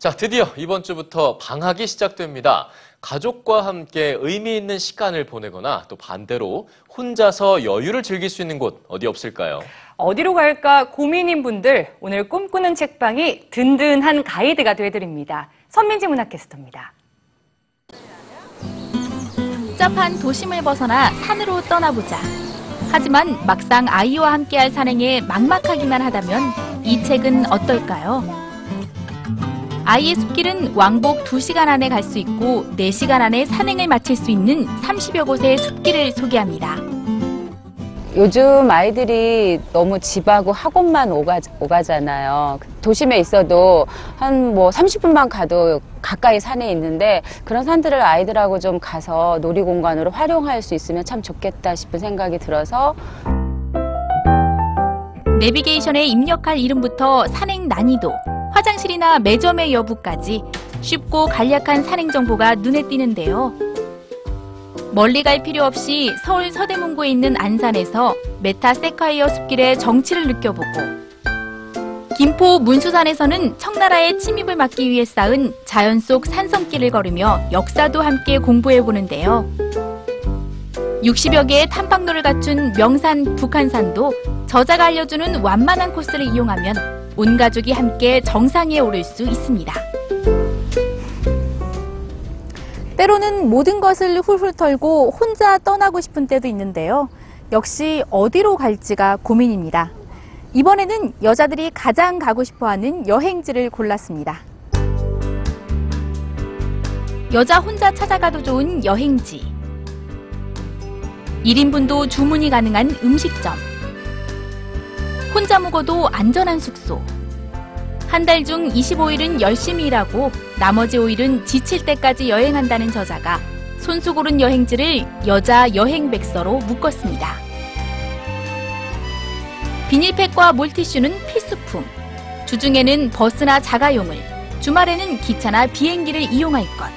자, 드디어 이번 주부터 방학이 시작됩니다. 가족과 함께 의미 있는 시간을 보내거나 또 반대로 혼자서 여유를 즐길 수 있는 곳 어디 없을까요? 어디로 갈까 고민인 분들 오늘 꿈꾸는 책방이 든든한 가이드가 되어드립니다. 선민지 문학캐스터입니다. 복잡한 도심을 벗어나 산으로 떠나보자. 하지만 막상 아이와 함께할 산행에 막막하기만 하다면 이 책은 어떨까요? 아이의 숲길은 왕복 2시간 안에 갈 수 있고 4시간 안에 산행을 마칠 수 있는 30여 곳의 숲길을 소개합니다. 요즘 아이들이 너무 집하고 학원만 오가, 오가잖아요. 도심에 있어도 한 뭐 30분만 가도 가까이 산에 있는데 그런 산들을 아이들하고 좀 가서 놀이공간으로 활용할 수 있으면 참 좋겠다 싶은 생각이 들어서 내비게이션에 입력할 이름부터 산행 난이도, 화장실이나 매점의 여부까지 쉽고 간략한 산행 정보가 눈에 띄는데요. 멀리 갈 필요 없이 서울 서대문구에 있는 안산에서 메타 세카이어 숲길의 정치를 느껴보고 김포 문수산에서는 청나라의 침입을 막기 위해 쌓은 자연 속 산성길을 걸으며 역사도 함께 공부해 보는데요. 60여 개의 탐방로를 갖춘 명산 북한산도 저자가 알려주는 완만한 코스를 이용하면 온 가족이 함께 정상에 오를 수 있습니다. 때로는 모든 것을 훌훌 털고 혼자 떠나고 싶은 때도 있는데요. 역시 어디로 갈지가 고민입니다. 이번에는 여자들이 가장 가고 싶어 하는 여행지를 골랐습니다. 여자 혼자 찾아가도 좋은 여행지. 1인분도 주문이 가능한 음식점. 혼자 묵어도 안전한 숙소. 한 달 중 25일은 열심히 일하고 나머지 5일은 지칠 때까지 여행한다는 저자가 손수 고른 여행지를 여자 여행 백서로 묶었습니다. 비닐팩과 물티슈는 필수품. 주중에는 버스나 자가용을, 주말에는 기차나 비행기를 이용할 것.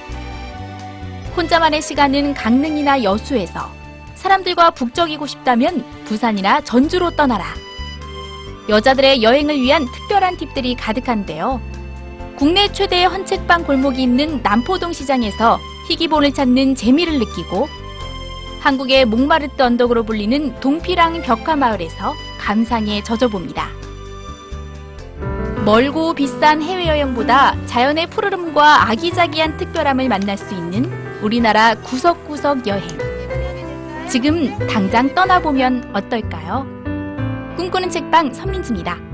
혼자만의 시간은 강릉이나 여수에서, 사람들과 북적이고 싶다면 부산이나 전주로 떠나라. 여자들의 여행을 위한 특별한 팁들이 가득한데요. 국내 최대의 헌책방 골목이 있는 남포동 시장에서 희귀본을 찾는 재미를 느끼고 한국의 몽마르트 언덕으로 불리는 동피랑 벽화마을에서 감상에 젖어봅니다. 멀고 비싼 해외여행보다 자연의 푸르름과 아기자기한 특별함을 만날 수 있는 우리나라 구석구석 여행. 지금 당장 떠나보면 어떨까요? 꿈꾸는 책방 선민지입니다.